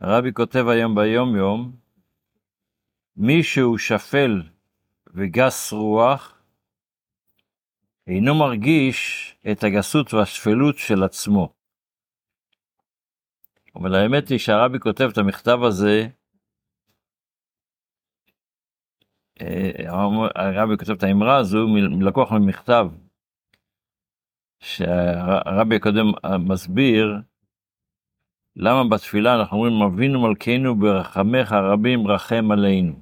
הרבי כותב היום ביום יום, מי שהוא שפל וגס רוח, אינו מרגיש את הגסות והשפלות של עצמו. אבל האמת היא שהרבי כותב את המכתב הזה, אה, הרבי כותב את האמרה הזו מלקוח ממכתב שהרבי הקודם מסביר למה בתפילה אנחנו אומרים אבינו מלכנו ברחמך הרבים רחם עלינו.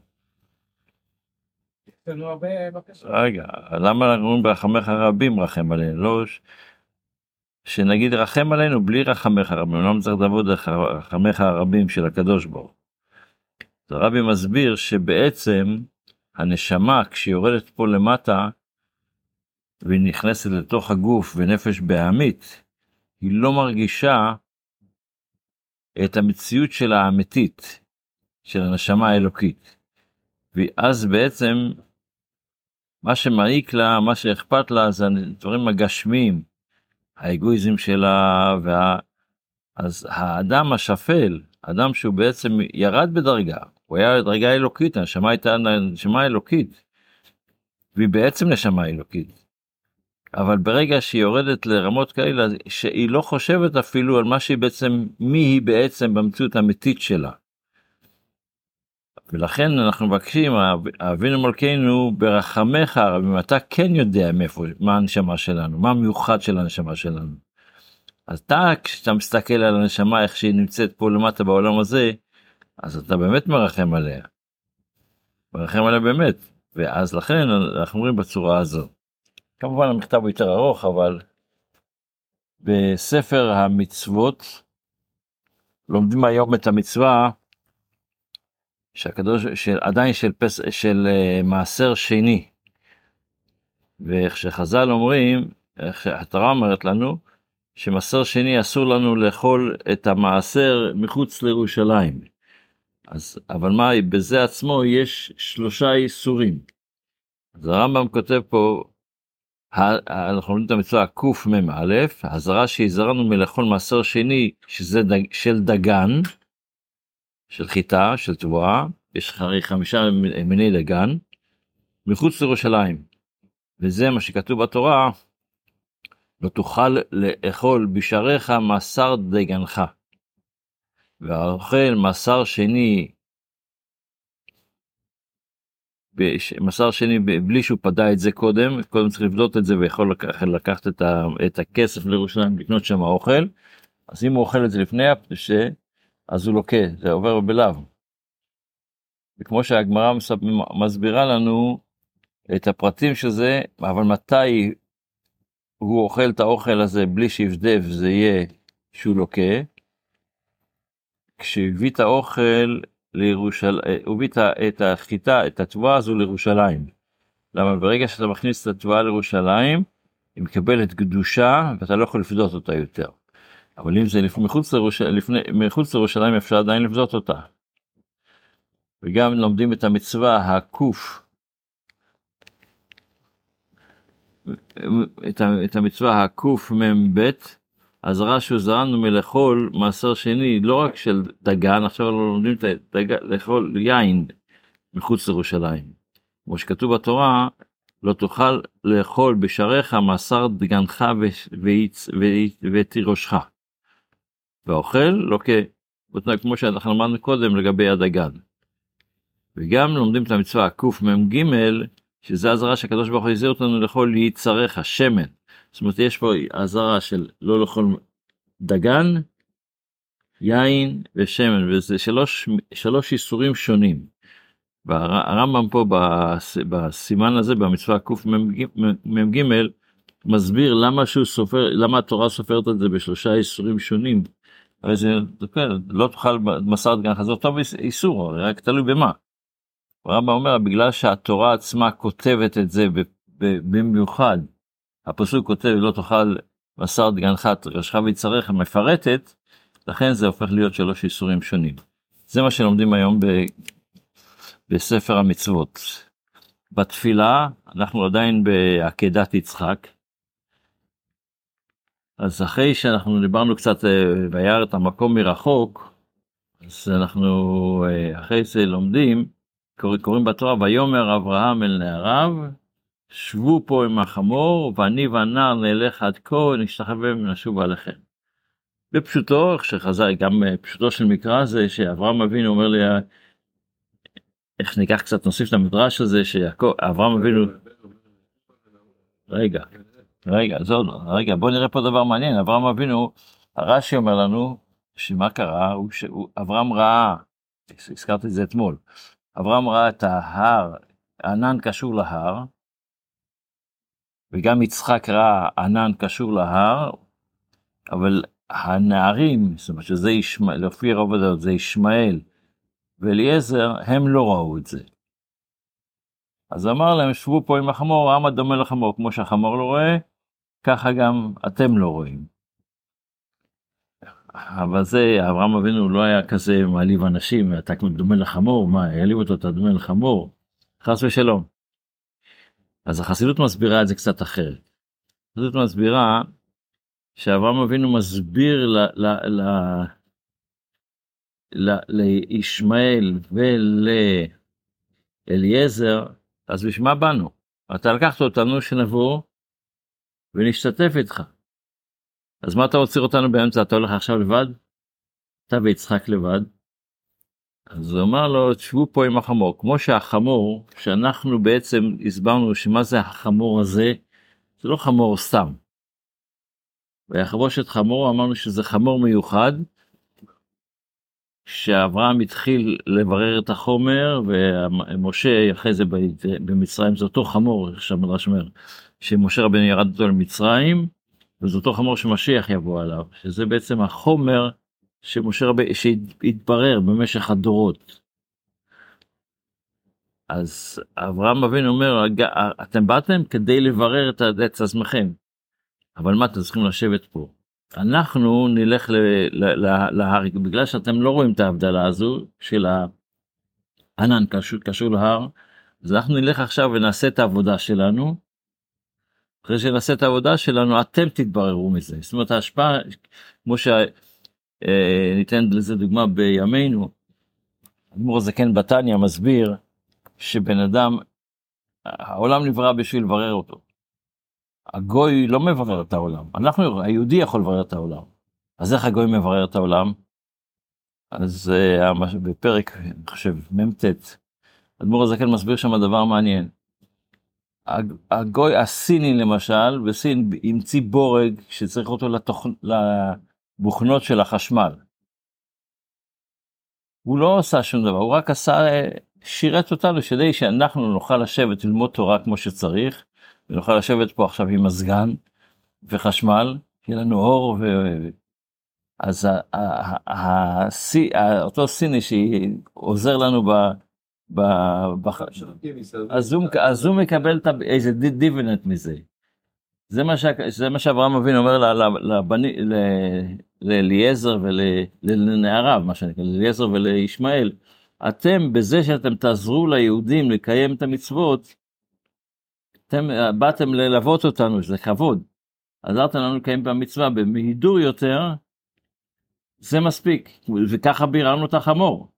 רגע, למה אנחנו אומרים ברחמך הרבים רחם עלינו? לא שנגיד רחם עלינו בלי רחמך הרבים, לא צריך לעבוד דרך רחמך הרבים של הקדוש ברוך. אז הרבי מסביר שבעצם הנשמה כשהיא יורדת פה למטה והיא נכנסת לתוך הגוף ונפש בהמית, היא לא מרגישה את המציאות שלה האמיתית, של הנשמה האלוקית. ואז בעצם מה שמעיק לה, מה שאכפת לה זה הדברים הגשמיים, האגואיזם שלה, וה... אז האדם השפל, אדם שהוא בעצם ירד בדרגה, הוא היה דרגה אלוקית, הנשמה הייתה נשמה אלוקית, והיא בעצם נשמה אלוקית. אבל ברגע שהיא יורדת לרמות כאלה שהיא לא חושבת אפילו על מה שהיא בעצם מי היא בעצם במציאות האמיתית שלה. ולכן אנחנו מבקשים אבינו מלכנו ברחמך הרבים אתה כן יודע מאיפה מה הנשמה שלנו מה המיוחד של הנשמה שלנו. אז אתה כשאתה מסתכל על הנשמה איך שהיא נמצאת פה למטה בעולם הזה אז אתה באמת מרחם עליה. מרחם עליה באמת ואז לכן אנחנו אומרים בצורה הזו. כמובן המכתב הוא יותר ארוך, אבל בספר המצוות לומדים היום את המצווה שהקדוש, של, עדיין של, פס, של uh, מעשר שני. ואיך שחז"ל אומרים, איך שהתורה אומרת לנו, שמעשר שני אסור לנו לאכול את המעשר מחוץ לירושלים. אז, אבל מה, בזה עצמו יש שלושה איסורים. אז הרמב"ם כותב פה, אנחנו לומדים את המצווה קמ"א, האזהרה שהזהרנו מלאכול מעשר שני, שזה דג, של דגן, של חיטה, של תבואה, יש הרי חמישה מיני דגן, מחוץ לירושלים. וזה מה שכתוב בתורה, לא תוכל לאכול בשעריך מסר דגנך. והאוכל מסר שני מסר שני בלי שהוא פדה את זה קודם קודם צריך לבדות את זה ויכול לקח, לקחת את, ה, את הכסף לירושלים לקנות שם אוכל אז אם הוא אוכל את זה לפני הפדשה אז הוא לוקה זה עובר בלאו. וכמו שהגמרא מסבירה לנו את הפרטים של זה אבל מתי הוא אוכל את האוכל הזה בלי שיבדב זה יהיה שהוא לוקה. כשהביא את האוכל לירושלים, אה, הביא את החיטה, את התבואה הזו לירושלים. למה ברגע שאתה מכניס את התבואה לירושלים, היא מקבלת קדושה ואתה לא יכול לפדות אותה יותר. אבל אם זה מחוץ, לירוש... לפני... מחוץ לירושלים אפשר עדיין לפדות אותה. וגם לומדים את המצווה הקוף, את המצווה הקמ"ב, אזהרה שהוזהרנו מלאכול מעשר שני לא רק של דגן עכשיו אנחנו לומדים לאכול יין מחוץ לירושלים. כמו שכתוב בתורה לא תוכל לאכול בשעריך מעשר דגנך ותירושך. והאוכל לא כמו שאנחנו אמרנו קודם לגבי הדגן. וגם לומדים את המצווה קמ"ג שזה אזהרה שהקדוש ברוך הוא הזהיר אותנו לאכול יצריך שמן זאת אומרת יש פה אזהרה של לא לאכול דגן, יין ושמן וזה שלוש, שלוש איסורים שונים. והרמב"ם פה בסימן הזה במצווה קמ"ג מסביר למה שהוא סופר למה התורה סופרת את זה בשלושה איסורים שונים. הרי זה לא תאכל מסר דגן חזור טוב איסור רק תלוי במה. הרמב"ם אומר בגלל שהתורה עצמה כותבת את זה במיוחד הפסוק כותב לא תאכל בשר דגנך תרגשך ויצריך מפרטת, לכן זה הופך להיות שלוש איסורים שונים. זה מה שלומדים היום ב... בספר המצוות. בתפילה אנחנו עדיין בעקדת יצחק. אז אחרי שאנחנו דיברנו קצת אה, וירא את המקום מרחוק, אז אנחנו אה, אחרי זה לומדים, קוראים, בתורה, ויאמר אברהם אל נעריו, שבו פה עם החמור, ואני והנער נלך עד כה, נשתחווה ונשוב עליכם. בפשוטו, איך שחזר, גם אה, פשוטו של מקרא זה שאברהם אבינו אומר לי, איך ניקח קצת, נוסיף את המדרש הזה, שאברהם אבינו, רגע, רגע, זו, רגע, בוא נראה פה דבר מעניין, אברהם אבינו, הרש"י אומר לנו, שמה קרה, הוא, שהוא, אברהם ראה, הזכרתי את זה אתמול, אברהם ראה את ההר, ענן קשור להר, וגם יצחק ראה ענן קשור להר, אבל הנערים, זאת אומרת שזה ישמעאל, לפי רוב הדעות זה ישמעאל ואליעזר, הם לא ראו את זה. אז אמר להם, שבו פה עם החמור, העם הדומה לחמור, כמו שהחמור לא רואה, ככה גם אתם לא רואים. אבל זה, אברהם אבינו לא היה כזה מעליב אנשים, אתה דומה לחמור, מה, העליב אותו, אתה דומה לחמור? חס ושלום. אז החסידות מסבירה את זה קצת אחרת. החסידות מסבירה שאברהם אבינו מסביר ל, ל, ל, לישמעאל ולאליעזר, אז בשביל מה באנו? אתה לקחת אותנו שנבוא ונשתתף איתך. אז מה אתה עוצר אותנו באמצע? אתה הולך עכשיו לבד? אתה ויצחק לבד? אז הוא אמר לו, תשבו פה עם החמור. כמו שהחמור, שאנחנו בעצם הסברנו שמה זה החמור הזה, זה לא חמור סתם. ויחבושת חמור, אמרנו שזה חמור מיוחד, שאברהם התחיל לברר את החומר, ומשה אחרי זה במצרים, זה אותו חמור, איך שהמדרש אומר, שמשה רבנו ירד אותו למצרים, וזה אותו חמור שמשיח יבוא עליו, שזה בעצם החומר שמשה רבי, שהתברר במשך הדורות. אז אברהם אבינו אומר, אתם באתם כדי לברר את, את עצמכם, אבל מה אתם צריכים לשבת פה? אנחנו נלך להר, בגלל שאתם לא רואים את ההבדלה הזו של הענן קשור, קשור להר, אז אנחנו נלך עכשיו ונעשה את העבודה שלנו. אחרי שנעשה את העבודה שלנו אתם תתבררו מזה. זאת אומרת ההשפעה, כמו ש... אה, ניתן לזה דוגמה בימינו. אדמו"ר הזקן בתניא מסביר שבן אדם, העולם נברא בשביל לברר אותו. הגוי לא מברר את העולם, אנחנו, היהודי יכול לברר את העולם. אז איך הגוי מברר את העולם? אז uh, בפרק, אני חושב, מ"ט, אדמו"ר הזקן מסביר שם דבר מעניין. הגוי הסיני למשל, בסין המציא בורג שצריך אותו לתוכ... בוכנות של החשמל. הוא לא עשה שום דבר, הוא רק עשה, שירת אותנו כדי שאנחנו נוכל לשבת ללמוד תורה כמו שצריך, ונוכל לשבת פה עכשיו עם מזגן וחשמל, יהיה לנו אור ו... אז אותו סיני שעוזר לנו ב... ב... אז הוא מקבל איזה דיבנט מזה. זה מה, ש... זה מה שאברהם אבינו אומר לבני... לאליעזר ולנעריו, מה שנקרא, לאליעזר ולישמעאל. אתם, בזה שאתם תעזרו ליהודים לקיים את המצוות, אתם באתם ללוות אותנו, זה כבוד. עזרתם לנו לקיים את המצווה במהידור יותר, זה מספיק. וככה ביררנו את החמור.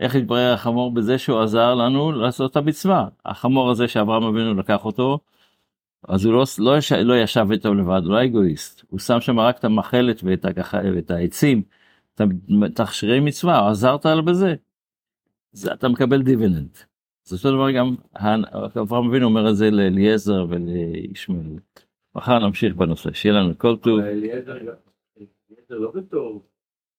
איך התברר החמור בזה שהוא עזר לנו לעשות את המצווה. החמור הזה שאברהם אבינו לקח אותו, אז הוא לא, לא, יש, לא ישב איתו לבד, הוא לא אגואיסט, הוא שם שם רק את המחלת ואת, הכח, ואת העצים, את תכשירי מצווה, עזרת על בזה, זה, אתה מקבל דיביננט. זה אותו דבר גם, אברהם אבינו אומר את זה לאליעזר ולישמעאל. מחר נמשיך בנושא, שיהיה לנו כל טוב. אליעזר לא בתור